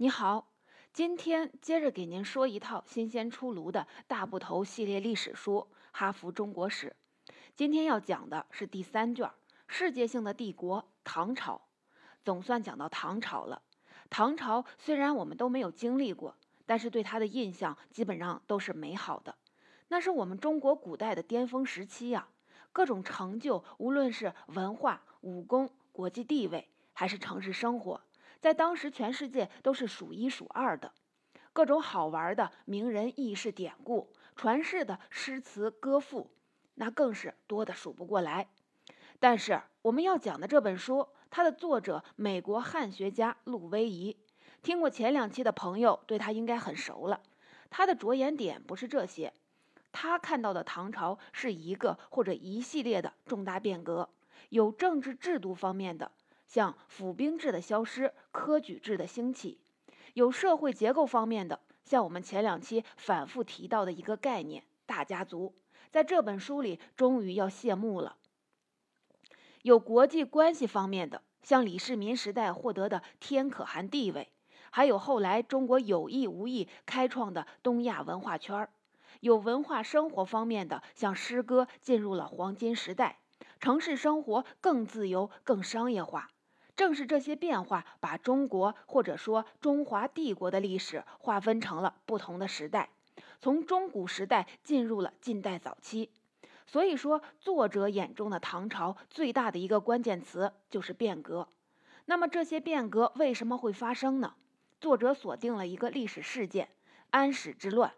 你好，今天接着给您说一套新鲜出炉的大部头系列历史书《哈佛中国史》。今天要讲的是第三卷《世界性的帝国——唐朝》。总算讲到唐朝了。唐朝虽然我们都没有经历过，但是对它的印象基本上都是美好的。那是我们中国古代的巅峰时期呀，各种成就，无论是文化、武功、国际地位，还是城市生活。在当时，全世界都是数一数二的，各种好玩的名人轶事典故、传世的诗词歌赋，那更是多的数不过来。但是我们要讲的这本书，它的作者美国汉学家陆威仪，听过前两期的朋友对他应该很熟了。他的着眼点不是这些，他看到的唐朝是一个或者一系列的重大变革，有政治制度方面的。像府兵制的消失，科举制的兴起，有社会结构方面的，像我们前两期反复提到的一个概念——大家族，在这本书里终于要谢幕了。有国际关系方面的，像李世民时代获得的天可汗地位，还有后来中国有意无意开创的东亚文化圈儿；有文化生活方面的，像诗歌进入了黄金时代，城市生活更自由、更商业化。正是这些变化，把中国或者说中华帝国的历史划分成了不同的时代，从中古时代进入了近代早期。所以说，作者眼中的唐朝最大的一个关键词就是变革。那么这些变革为什么会发生呢？作者锁定了一个历史事件——安史之乱。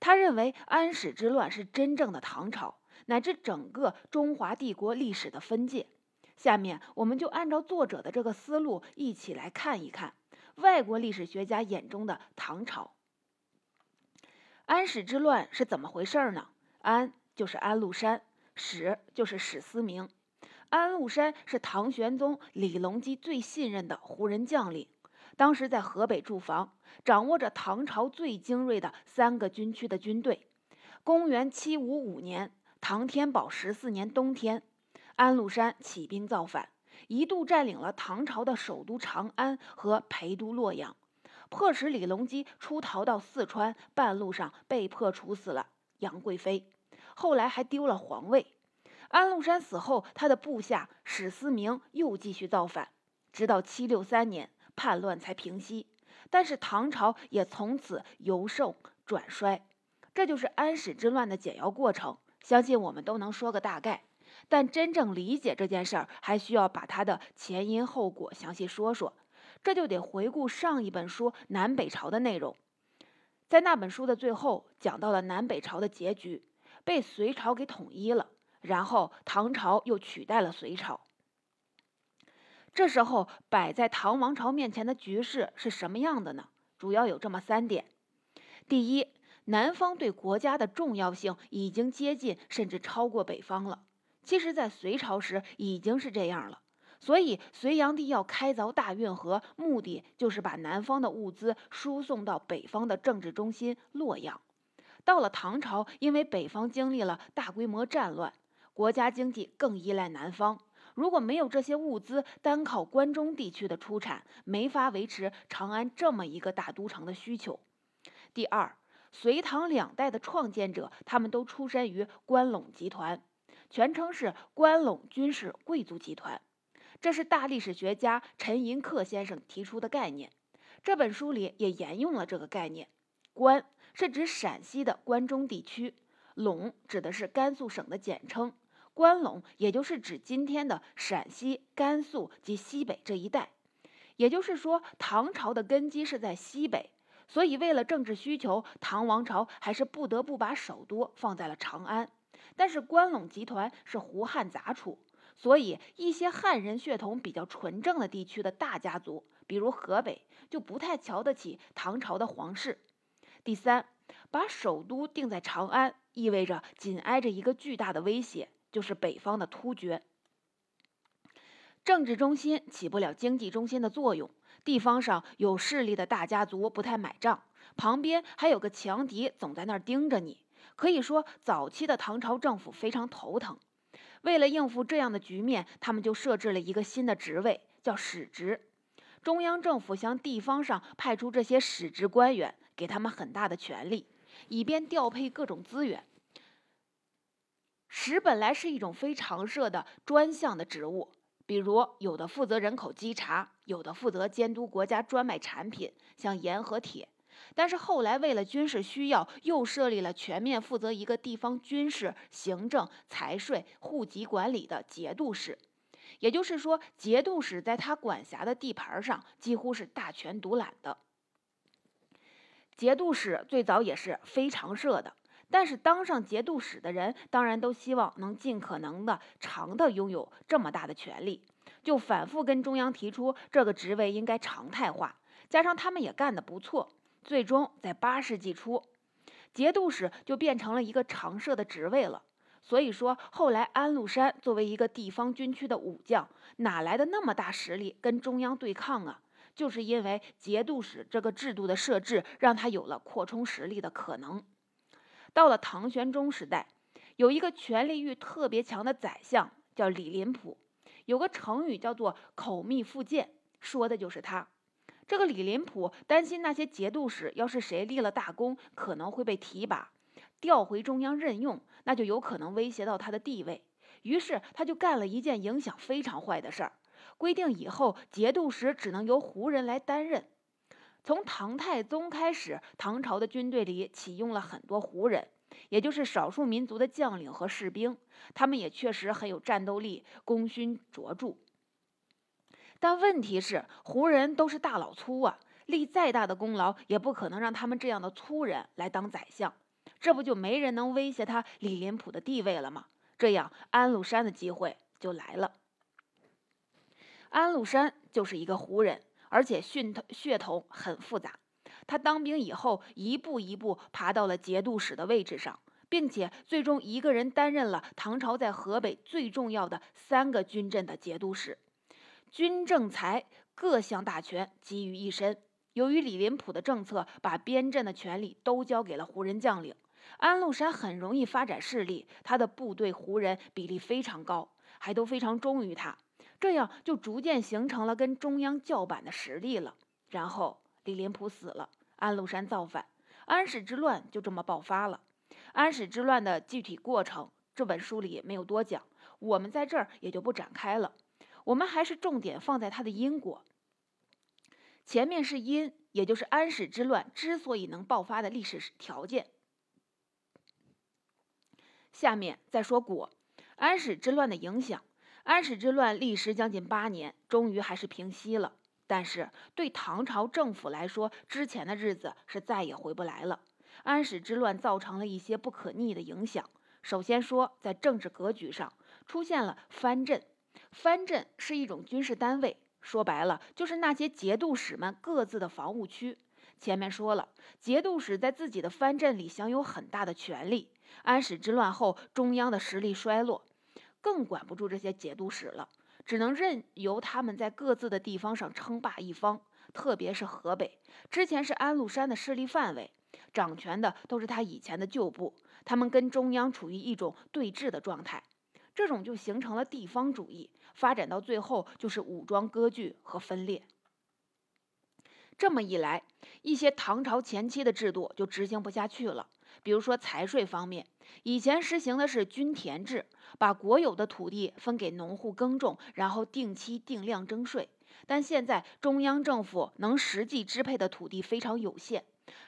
他认为安史之乱是真正的唐朝，乃至整个中华帝国历史的分界。下面我们就按照作者的这个思路，一起来看一看外国历史学家眼中的唐朝。安史之乱是怎么回事呢？安就是安禄山，史就是史思明。安禄山是唐玄宗李隆基最信任的胡人将领，当时在河北驻防，掌握着唐朝最精锐的三个军区的军队。公元七五五年，唐天宝十四年冬天。安禄山起兵造反，一度占领了唐朝的首都长安和陪都洛阳，迫使李隆基出逃到四川，半路上被迫处死了杨贵妃，后来还丢了皇位。安禄山死后，他的部下史思明又继续造反，直到七六三年叛乱才平息，但是唐朝也从此由盛转衰。这就是安史之乱的简要过程，相信我们都能说个大概。但真正理解这件事儿，还需要把它的前因后果详细说说。这就得回顾上一本书南北朝的内容。在那本书的最后，讲到了南北朝的结局，被隋朝给统一了，然后唐朝又取代了隋朝。这时候摆在唐王朝面前的局势是什么样的呢？主要有这么三点：第一，南方对国家的重要性已经接近甚至超过北方了。其实，在隋朝时已经是这样了，所以隋炀帝要开凿大运河，目的就是把南方的物资输送到北方的政治中心洛阳。到了唐朝，因为北方经历了大规模战乱，国家经济更依赖南方，如果没有这些物资，单靠关中地区的出产，没法维持长安这么一个大都城的需求。第二，隋唐两代的创建者，他们都出身于关陇集团。全称是关陇军事贵族集团，这是大历史学家陈寅恪先生提出的概念。这本书里也沿用了这个概念。关是指陕西的关中地区，陇指的是甘肃省的简称。关陇也就是指今天的陕西、甘肃及西北这一带。也就是说，唐朝的根基是在西北，所以为了政治需求，唐王朝还是不得不把首都放在了长安。但是关陇集团是胡汉杂处，所以一些汉人血统比较纯正的地区的大家族，比如河北，就不太瞧得起唐朝的皇室。第三，把首都定在长安，意味着紧挨着一个巨大的威胁，就是北方的突厥。政治中心起不了经济中心的作用，地方上有势力的大家族不太买账，旁边还有个强敌总在那儿盯着你。可以说，早期的唐朝政府非常头疼。为了应付这样的局面，他们就设置了一个新的职位，叫使职。中央政府向地方上派出这些使职官员，给他们很大的权力，以便调配各种资源。使本来是一种非常设的专项的职务，比如有的负责人口稽查，有的负责监督国家专卖产品，像盐和铁。但是后来为了军事需要，又设立了全面负责一个地方军事、行政、财税、户籍管理的节度使。也就是说，节度使在他管辖的地盘上几乎是大权独揽的。节度使最早也是非常设的。但是当上节度使的人，当然都希望能尽可能的长的拥有这么大的权力，就反复跟中央提出这个职位应该常态化。加上他们也干得不错，最终在八世纪初，节度使就变成了一个常设的职位了。所以说，后来安禄山作为一个地方军区的武将，哪来的那么大实力跟中央对抗啊？就是因为节度使这个制度的设置，让他有了扩充实力的可能。到了唐玄宗时代，有一个权力欲特别强的宰相，叫李林甫。有个成语叫做“口蜜腹剑”，说的就是他。这个李林甫担心那些节度使要是谁立了大功，可能会被提拔调回中央任用，那就有可能威胁到他的地位。于是他就干了一件影响非常坏的事儿，规定以后节度使只能由胡人来担任。从唐太宗开始，唐朝的军队里启用了很多胡人，也就是少数民族的将领和士兵。他们也确实很有战斗力，功勋卓著。但问题是，胡人都是大老粗啊，立再大的功劳，也不可能让他们这样的粗人来当宰相。这不就没人能威胁他李林甫的地位了吗？这样，安禄山的机会就来了。安禄山就是一个胡人。而且血统血统很复杂，他当兵以后一步一步爬到了节度使的位置上，并且最终一个人担任了唐朝在河北最重要的三个军镇的节度使，军政财各项大权集于一身。由于李林甫的政策把边镇的权力都交给了胡人将领，安禄山很容易发展势力，他的部队胡人比例非常高，还都非常忠于他。这样就逐渐形成了跟中央叫板的实力了。然后李林甫死了，安禄山造反，安史之乱就这么爆发了。安史之乱的具体过程，这本书里没有多讲，我们在这儿也就不展开了。我们还是重点放在它的因果。前面是因，也就是安史之乱之所以能爆发的历史条件。下面再说果，安史之乱的影响。安史之乱历时将近八年，终于还是平息了。但是对唐朝政府来说，之前的日子是再也回不来了。安史之乱造成了一些不可逆的影响。首先说，在政治格局上出现了藩镇。藩镇是一种军事单位，说白了就是那些节度使们各自的防务区。前面说了，节度使在自己的藩镇里享有很大的权力。安史之乱后，中央的实力衰落。更管不住这些节度使了，只能任由他们在各自的地方上称霸一方。特别是河北，之前是安禄山的势力范围，掌权的都是他以前的旧部，他们跟中央处于一种对峙的状态，这种就形成了地方主义，发展到最后就是武装割据和分裂。这么一来，一些唐朝前期的制度就执行不下去了。比如说财税方面，以前实行的是均田制，把国有的土地分给农户耕种，然后定期定量征税。但现在中央政府能实际支配的土地非常有限，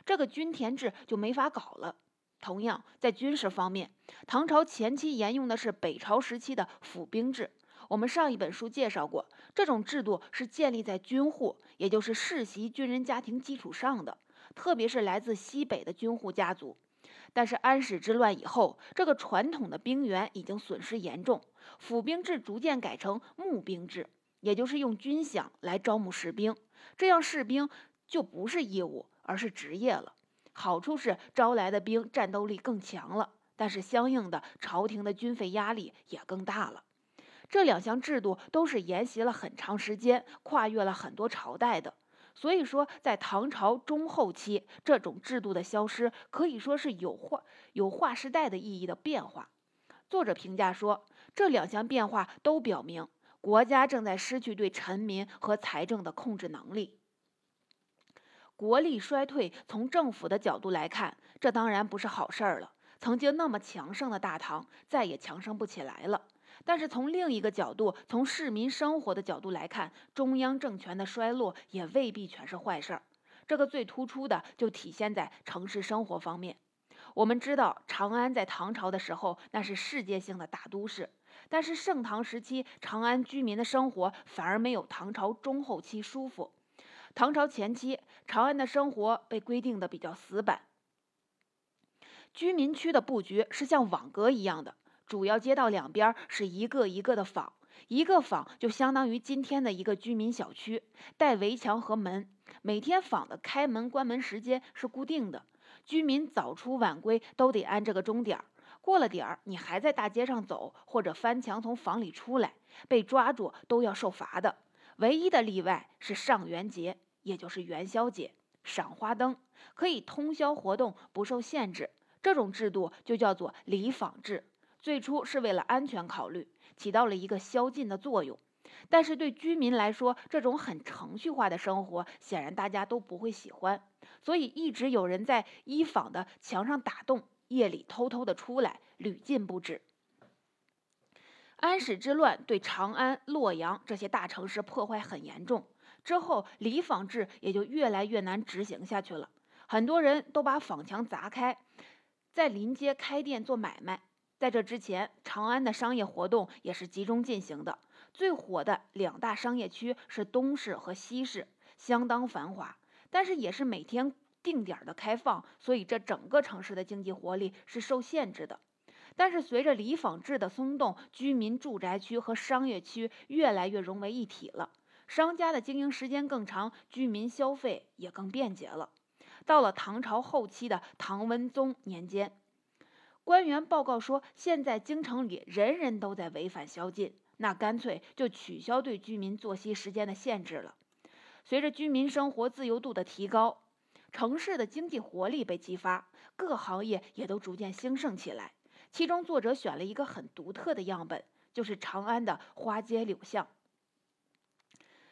这个均田制就没法搞了。同样，在军事方面，唐朝前期沿用的是北朝时期的府兵制。我们上一本书介绍过，这种制度是建立在军户，也就是世袭军人家庭基础上的，特别是来自西北的军户家族。但是安史之乱以后，这个传统的兵源已经损失严重，府兵制逐渐改成募兵制，也就是用军饷来招募士兵，这样士兵就不是义务，而是职业了。好处是招来的兵战斗力更强了，但是相应的朝廷的军费压力也更大了。这两项制度都是沿袭了很长时间，跨越了很多朝代的。所以说，在唐朝中后期，这种制度的消失可以说是有划有划时代的意义的变化。作者评价说，这两项变化都表明国家正在失去对臣民和财政的控制能力。国力衰退，从政府的角度来看，这当然不是好事儿了。曾经那么强盛的大唐，再也强盛不起来了。但是从另一个角度，从市民生活的角度来看，中央政权的衰落也未必全是坏事儿。这个最突出的就体现在城市生活方面。我们知道，长安在唐朝的时候那是世界性的大都市，但是盛唐时期，长安居民的生活反而没有唐朝中后期舒服。唐朝前期，长安的生活被规定的比较死板，居民区的布局是像网格一样的。主要街道两边是一个一个的坊，一个坊就相当于今天的一个居民小区，带围墙和门。每天坊的开门关门时间是固定的，居民早出晚归都得按这个钟点儿。过了点儿，你还在大街上走或者翻墙从坊里出来，被抓住都要受罚的。唯一的例外是上元节，也就是元宵节，赏花灯可以通宵活动，不受限制。这种制度就叫做礼坊制。最初是为了安全考虑，起到了一个宵禁的作用。但是对居民来说，这种很程序化的生活，显然大家都不会喜欢。所以一直有人在一坊的墙上打洞，夜里偷偷的出来，屡禁不止。安史之乱对长安、洛阳这些大城市破坏很严重，之后里坊制也就越来越难执行下去了。很多人都把坊墙砸开，在临街开店做买卖。在这之前，长安的商业活动也是集中进行的。最火的两大商业区是东市和西市，相当繁华，但是也是每天定点的开放，所以这整个城市的经济活力是受限制的。但是随着里坊制的松动，居民住宅区和商业区越来越融为一体了，商家的经营时间更长，居民消费也更便捷了。到了唐朝后期的唐文宗年间。官员报告说，现在京城里人人都在违反宵禁，那干脆就取消对居民作息时间的限制了。随着居民生活自由度的提高，城市的经济活力被激发，各行业也都逐渐兴盛起来。其中，作者选了一个很独特的样本，就是长安的花街柳巷。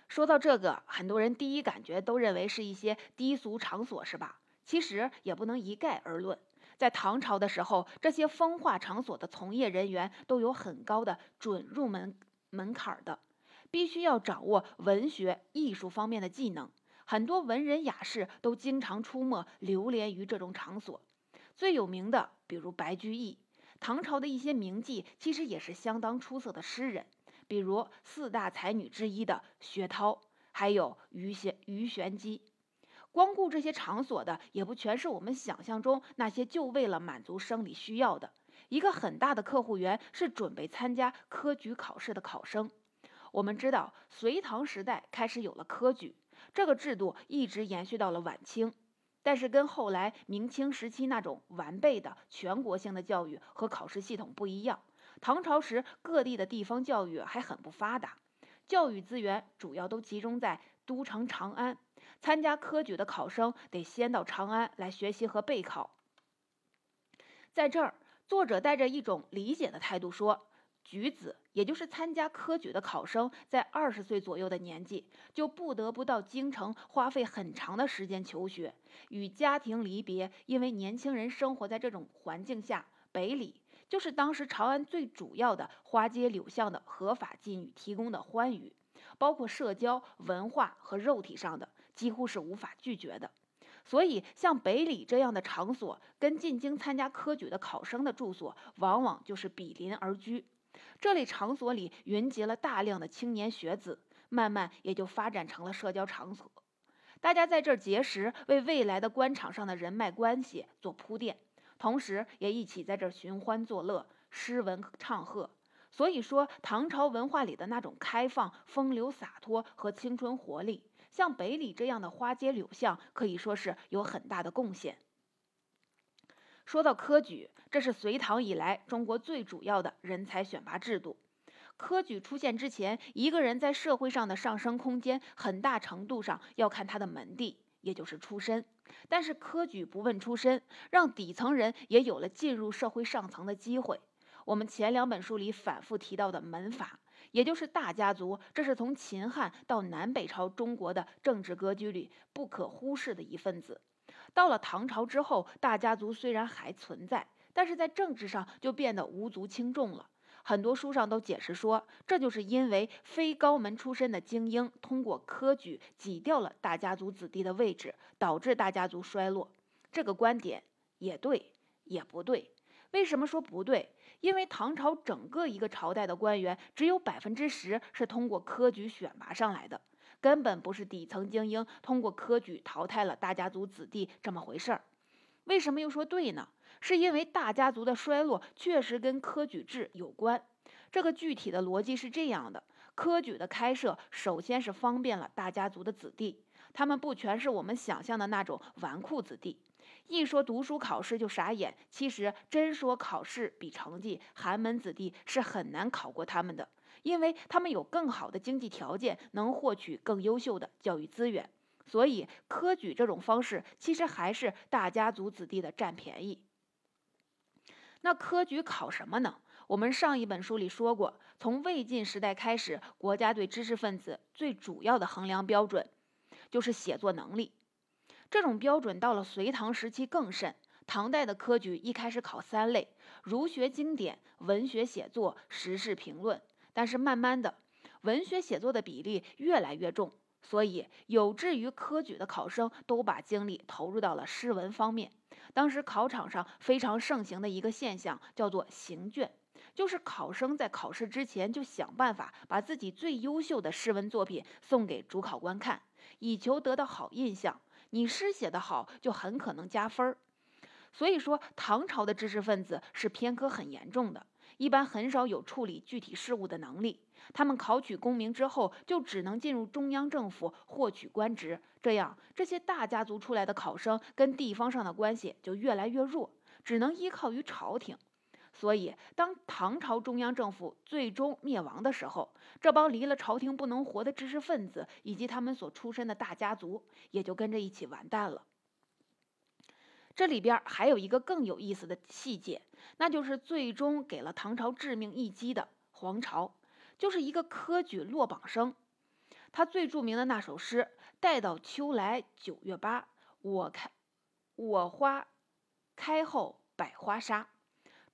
说到这个，很多人第一感觉都认为是一些低俗场所，是吧？其实也不能一概而论。在唐朝的时候，这些风化场所的从业人员都有很高的准入门门槛的，必须要掌握文学艺术方面的技能。很多文人雅士都经常出没流连于这种场所。最有名的，比如白居易。唐朝的一些名妓其实也是相当出色的诗人，比如四大才女之一的薛涛，还有鱼玄鱼玄机。光顾这些场所的，也不全是我们想象中那些就为了满足生理需要的。一个很大的客户源是准备参加科举考试的考生。我们知道，隋唐时代开始有了科举，这个制度一直延续到了晚清。但是跟后来明清时期那种完备的全国性的教育和考试系统不一样，唐朝时各地的地方教育还很不发达，教育资源主要都集中在都城长安。参加科举的考生得先到长安来学习和备考。在这儿，作者带着一种理解的态度说：“举子，也就是参加科举的考生，在二十岁左右的年纪，就不得不到京城花费很长的时间求学，与家庭离别。因为年轻人生活在这种环境下，北里就是当时长安最主要的花街柳巷的合法妓女提供的欢愉，包括社交、文化和肉体上的。”几乎是无法拒绝的，所以像北礼这样的场所，跟进京参加科举的考生的住所往往就是比邻而居。这类场所里云集了大量的青年学子，慢慢也就发展成了社交场所。大家在这儿结识，为未来的官场上的人脉关系做铺垫，同时也一起在这儿寻欢作乐、诗文唱和。所以说，唐朝文化里的那种开放、风流洒脱和青春活力。像北里这样的花街柳巷，可以说是有很大的贡献。说到科举，这是隋唐以来中国最主要的人才选拔制度。科举出现之前，一个人在社会上的上升空间，很大程度上要看他的门第，也就是出身。但是科举不问出身，让底层人也有了进入社会上层的机会。我们前两本书里反复提到的门阀。也就是大家族，这是从秦汉到南北朝中国的政治格局里不可忽视的一份子。到了唐朝之后，大家族虽然还存在，但是在政治上就变得无足轻重了。很多书上都解释说，这就是因为非高门出身的精英通过科举挤掉了大家族子弟的位置，导致大家族衰落。这个观点也对，也不对。为什么说不对？因为唐朝整个一个朝代的官员只有百分之十是通过科举选拔上来的，根本不是底层精英通过科举淘汰了大家族子弟这么回事儿。为什么又说对呢？是因为大家族的衰落确实跟科举制有关。这个具体的逻辑是这样的：科举的开设，首先是方便了大家族的子弟，他们不全是我们想象的那种纨绔子弟。一说读书考试就傻眼，其实真说考试比成绩，寒门子弟是很难考过他们的，因为他们有更好的经济条件，能获取更优秀的教育资源。所以科举这种方式，其实还是大家族子弟的占便宜。那科举考什么呢？我们上一本书里说过，从魏晋时代开始，国家对知识分子最主要的衡量标准就是写作能力。这种标准到了隋唐时期更甚。唐代的科举一开始考三类：儒学经典、文学写作、时事评论。但是慢慢的，文学写作的比例越来越重，所以有志于科举的考生都把精力投入到了诗文方面。当时考场上非常盛行的一个现象叫做行卷，就是考生在考试之前就想办法把自己最优秀的诗文作品送给主考官看，以求得到好印象。你诗写得好，就很可能加分儿。所以说，唐朝的知识分子是偏科很严重的，一般很少有处理具体事务的能力。他们考取功名之后，就只能进入中央政府获取官职。这样，这些大家族出来的考生跟地方上的关系就越来越弱，只能依靠于朝廷。所以，当唐朝中央政府最终灭亡的时候，这帮离了朝廷不能活的知识分子以及他们所出身的大家族也就跟着一起完蛋了。这里边还有一个更有意思的细节，那就是最终给了唐朝致命一击的黄巢，就是一个科举落榜生。他最著名的那首诗：“待到秋来九月八，我开我花开后百花杀。”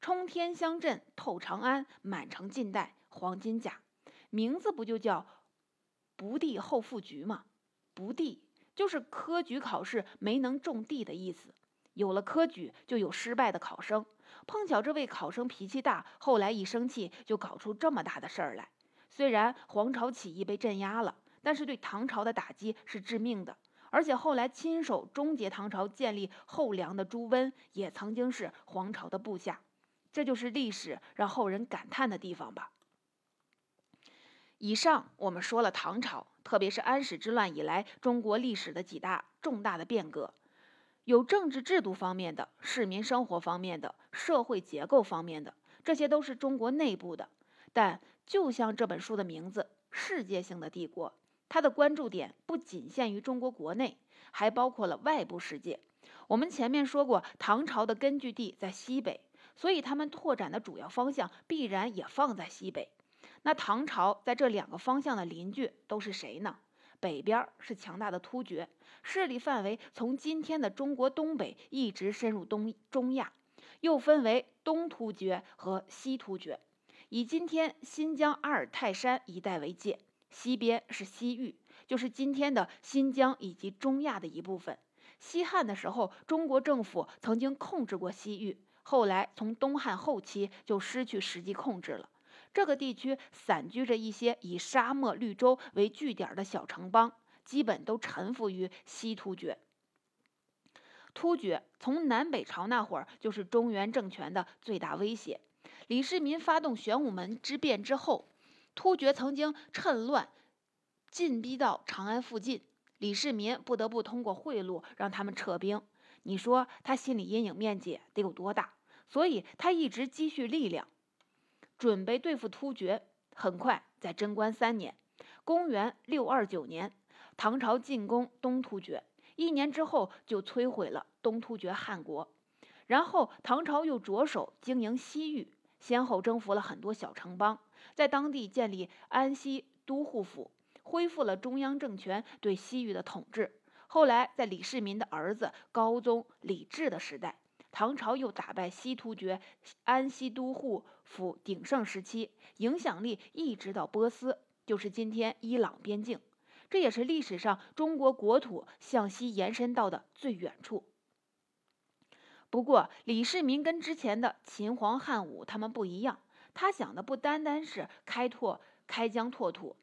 冲天香阵透长安，满城尽带黄金甲。名字不就叫不第后赴局吗？不第就是科举考试没能中第的意思。有了科举，就有失败的考生。碰巧这位考生脾气大，后来一生气就搞出这么大的事儿来。虽然黄巢起义被镇压了，但是对唐朝的打击是致命的。而且后来亲手终结唐朝建立后梁的朱温，也曾经是黄巢的部下。这就是历史让后人感叹的地方吧。以上我们说了唐朝，特别是安史之乱以来中国历史的几大重大的变革，有政治制度方面的、市民生活方面的、社会结构方面的，这些都是中国内部的。但就像这本书的名字“世界性的帝国”，它的关注点不仅限于中国国内，还包括了外部世界。我们前面说过，唐朝的根据地在西北。所以他们拓展的主要方向必然也放在西北。那唐朝在这两个方向的邻居都是谁呢？北边是强大的突厥，势力范围从今天的中国东北一直深入东中亚，又分为东突厥和西突厥，以今天新疆阿尔泰山一带为界。西边是西域，就是今天的新疆以及中亚的一部分。西汉的时候，中国政府曾经控制过西域。后来从东汉后期就失去实际控制了。这个地区散居着一些以沙漠绿洲为据点的小城邦，基本都臣服于西突厥。突厥从南北朝那会儿就是中原政权的最大威胁。李世民发动玄武门之变之后，突厥曾经趁乱进逼到长安附近，李世民不得不通过贿赂让他们撤兵。你说他心理阴影面积得有多大？所以他一直积蓄力量，准备对付突厥。很快，在贞观三年（公元629年），唐朝进攻东突厥，一年之后就摧毁了东突厥汗国。然后，唐朝又着手经营西域。先后征服了很多小城邦，在当地建立安西都护府，恢复了中央政权对西域的统治。后来，在李世民的儿子高宗李治的时代，唐朝又打败西突厥安西都护府鼎盛时期，影响力一直到波斯，就是今天伊朗边境。这也是历史上中国国土向西延伸到的最远处。不过，李世民跟之前的秦皇汉武他们不一样，他想的不单单是开拓开疆拓土，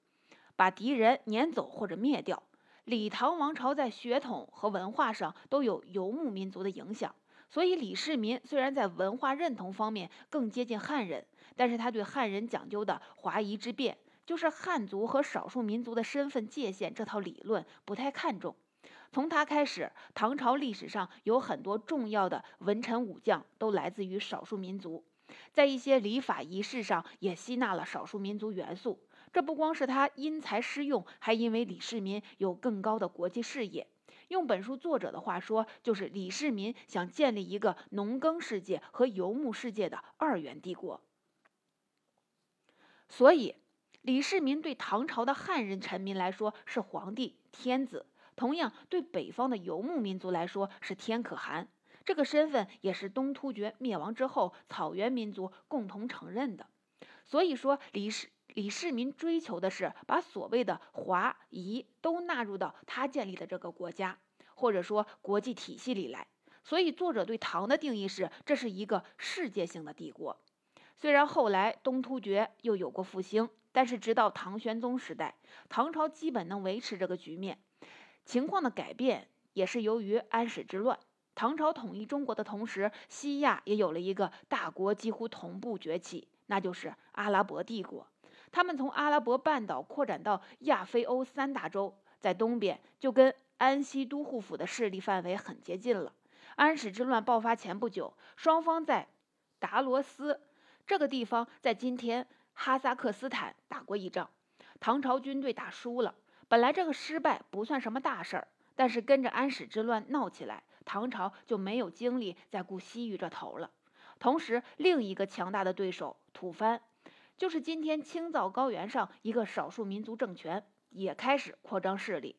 把敌人撵走或者灭掉。李唐王朝在血统和文化上都有游牧民族的影响，所以李世民虽然在文化认同方面更接近汉人，但是他对汉人讲究的华夷之辨。就是汉族和少数民族的身份界限这套理论不太看重。从他开始，唐朝历史上有很多重要的文臣武将都来自于少数民族，在一些礼法仪式上也吸纳了少数民族元素。这不光是他因材施用，还因为李世民有更高的国际视野。用本书作者的话说，就是李世民想建立一个农耕世界和游牧世界的二元帝国。所以。李世民对唐朝的汉人臣民来说是皇帝天子，同样对北方的游牧民族来说是天可汗。这个身份也是东突厥灭亡之后草原民族共同承认的。所以说，李世李世民追求的是把所谓的华夷都纳入到他建立的这个国家，或者说国际体系里来。所以，作者对唐的定义是，这是一个世界性的帝国。虽然后来东突厥又有过复兴。但是，直到唐玄宗时代，唐朝基本能维持这个局面。情况的改变也是由于安史之乱。唐朝统一中国的同时，西亚也有了一个大国几乎同步崛起，那就是阿拉伯帝国。他们从阿拉伯半岛扩展到亚非欧三大洲，在东边就跟安西都护府的势力范围很接近了。安史之乱爆发前不久，双方在达罗斯这个地方，在今天。哈萨克斯坦打过一仗，唐朝军队打输了。本来这个失败不算什么大事儿，但是跟着安史之乱闹起来，唐朝就没有精力再顾西域这头了。同时，另一个强大的对手吐蕃，就是今天青藏高原上一个少数民族政权，也开始扩张势力，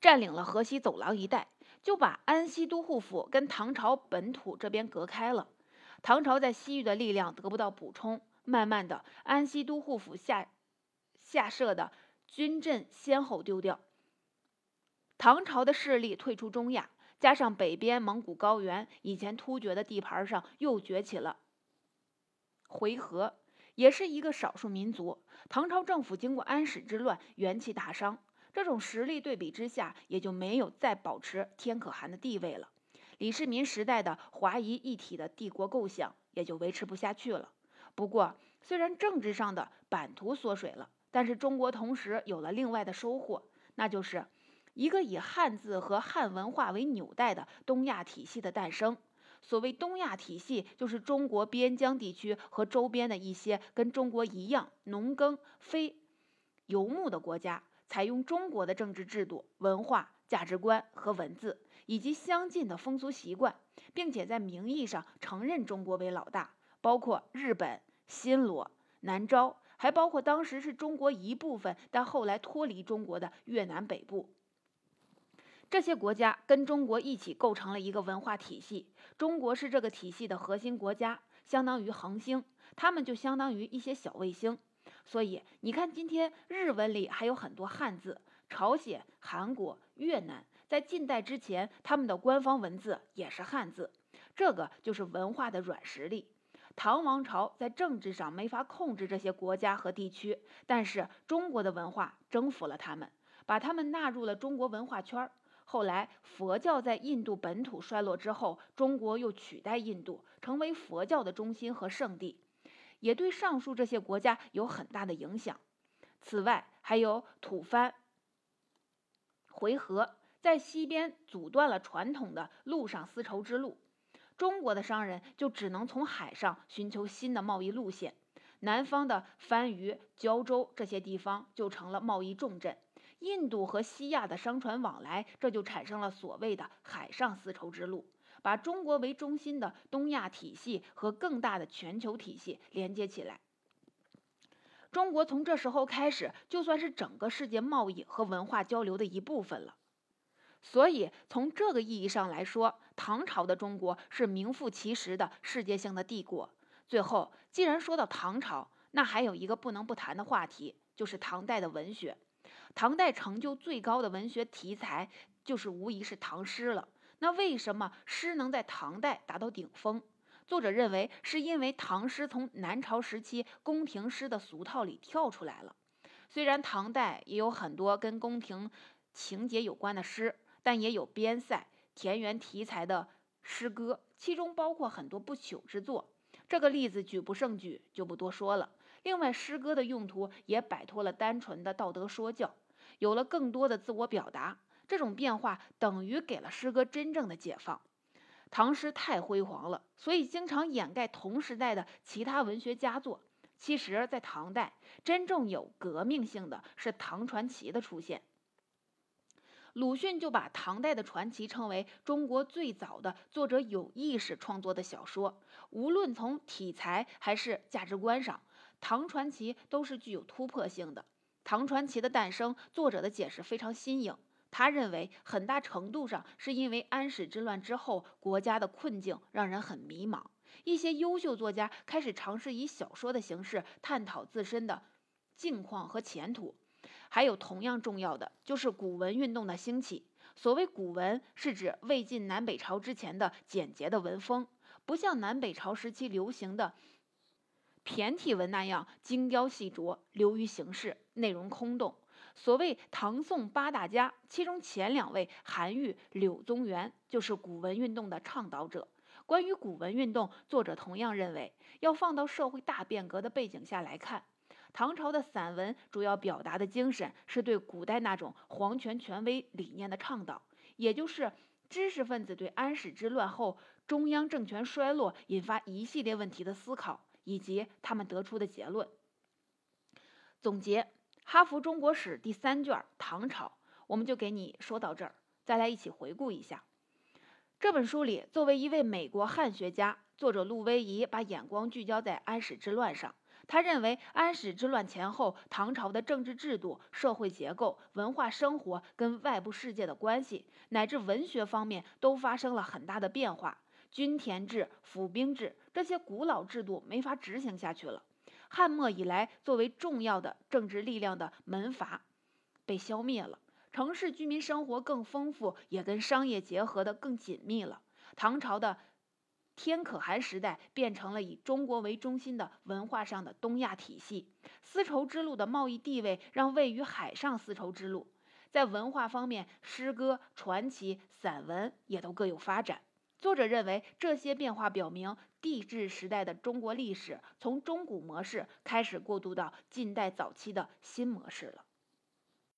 占领了河西走廊一带，就把安西都护府跟唐朝本土这边隔开了。唐朝在西域的力量得不到补充。慢慢的，安西都护府下下设的军镇先后丢掉，唐朝的势力退出中亚，加上北边蒙古高原以前突厥的地盘上又崛起了回纥，也是一个少数民族。唐朝政府经过安史之乱，元气大伤，这种实力对比之下，也就没有再保持天可汗的地位了。李世民时代的华夷一体的帝国构想也就维持不下去了。不过，虽然政治上的版图缩水了，但是中国同时有了另外的收获，那就是一个以汉字和汉文化为纽带的东亚体系的诞生。所谓东亚体系，就是中国边疆地区和周边的一些跟中国一样农耕非游牧的国家，采用中国的政治制度、文化价值观和文字，以及相近的风俗习惯，并且在名义上承认中国为老大。包括日本、新罗、南诏，还包括当时是中国一部分，但后来脱离中国的越南北部。这些国家跟中国一起构成了一个文化体系，中国是这个体系的核心国家，相当于恒星，他们就相当于一些小卫星。所以你看，今天日文里还有很多汉字，朝鲜、韩国、越南在近代之前，他们的官方文字也是汉字，这个就是文化的软实力。唐王朝在政治上没法控制这些国家和地区，但是中国的文化征服了他们，把他们纳入了中国文化圈儿。后来佛教在印度本土衰落之后，中国又取代印度成为佛教的中心和圣地，也对上述这些国家有很大的影响。此外，还有吐蕃、回纥在西边阻断了传统的陆上丝绸之路。中国的商人就只能从海上寻求新的贸易路线，南方的番禺、胶州这些地方就成了贸易重镇。印度和西亚的商船往来，这就产生了所谓的海上丝绸之路，把中国为中心的东亚体系和更大的全球体系连接起来。中国从这时候开始，就算是整个世界贸易和文化交流的一部分了。所以，从这个意义上来说，唐朝的中国是名副其实的世界性的帝国。最后，既然说到唐朝，那还有一个不能不谈的话题，就是唐代的文学。唐代成就最高的文学题材，就是无疑是唐诗了。那为什么诗能在唐代达到顶峰？作者认为，是因为唐诗从南朝时期宫廷诗的俗套里跳出来了。虽然唐代也有很多跟宫廷情节有关的诗，但也有边塞、田园题材的诗歌，其中包括很多不朽之作。这个例子举不胜举，就不多说了。另外，诗歌的用途也摆脱了单纯的道德说教，有了更多的自我表达。这种变化等于给了诗歌真正的解放。唐诗太辉煌了，所以经常掩盖同时代的其他文学佳作。其实，在唐代，真正有革命性的是唐传奇的出现。鲁迅就把唐代的传奇称为中国最早的作者有意识创作的小说。无论从题材还是价值观上，唐传奇都是具有突破性的。唐传奇的诞生，作者的解释非常新颖。他认为，很大程度上是因为安史之乱之后，国家的困境让人很迷茫。一些优秀作家开始尝试以小说的形式探讨自身的境况和前途。还有同样重要的，就是古文运动的兴起。所谓古文，是指魏晋南北朝之前的简洁的文风，不像南北朝时期流行的骈体文那样精雕细琢、流于形式、内容空洞。所谓唐宋八大家，其中前两位韩愈、柳宗元就是古文运动的倡导者。关于古文运动，作者同样认为，要放到社会大变革的背景下来看。唐朝的散文主要表达的精神是对古代那种皇权权威理念的倡导，也就是知识分子对安史之乱后中央政权衰落引发一系列问题的思考，以及他们得出的结论。总结《哈佛中国史》第三卷《唐朝》，我们就给你说到这儿。再来一起回顾一下这本书里，作为一位美国汉学家，作者陆威仪把眼光聚焦在安史之乱上。他认为，安史之乱前后，唐朝的政治制度、社会结构、文化生活跟外部世界的关系，乃至文学方面，都发生了很大的变化。均田制、府兵制这些古老制度没法执行下去了。汉末以来，作为重要的政治力量的门阀被消灭了，城市居民生活更丰富，也跟商业结合的更紧密了。唐朝的。天可汗时代变成了以中国为中心的文化上的东亚体系，丝绸之路的贸易地位让位于海上丝绸之路在文化方面，诗歌、传奇、散文也都各有发展。作者认为，这些变化表明，帝制时代的中国历史从中古模式开始过渡到近代早期的新模式了。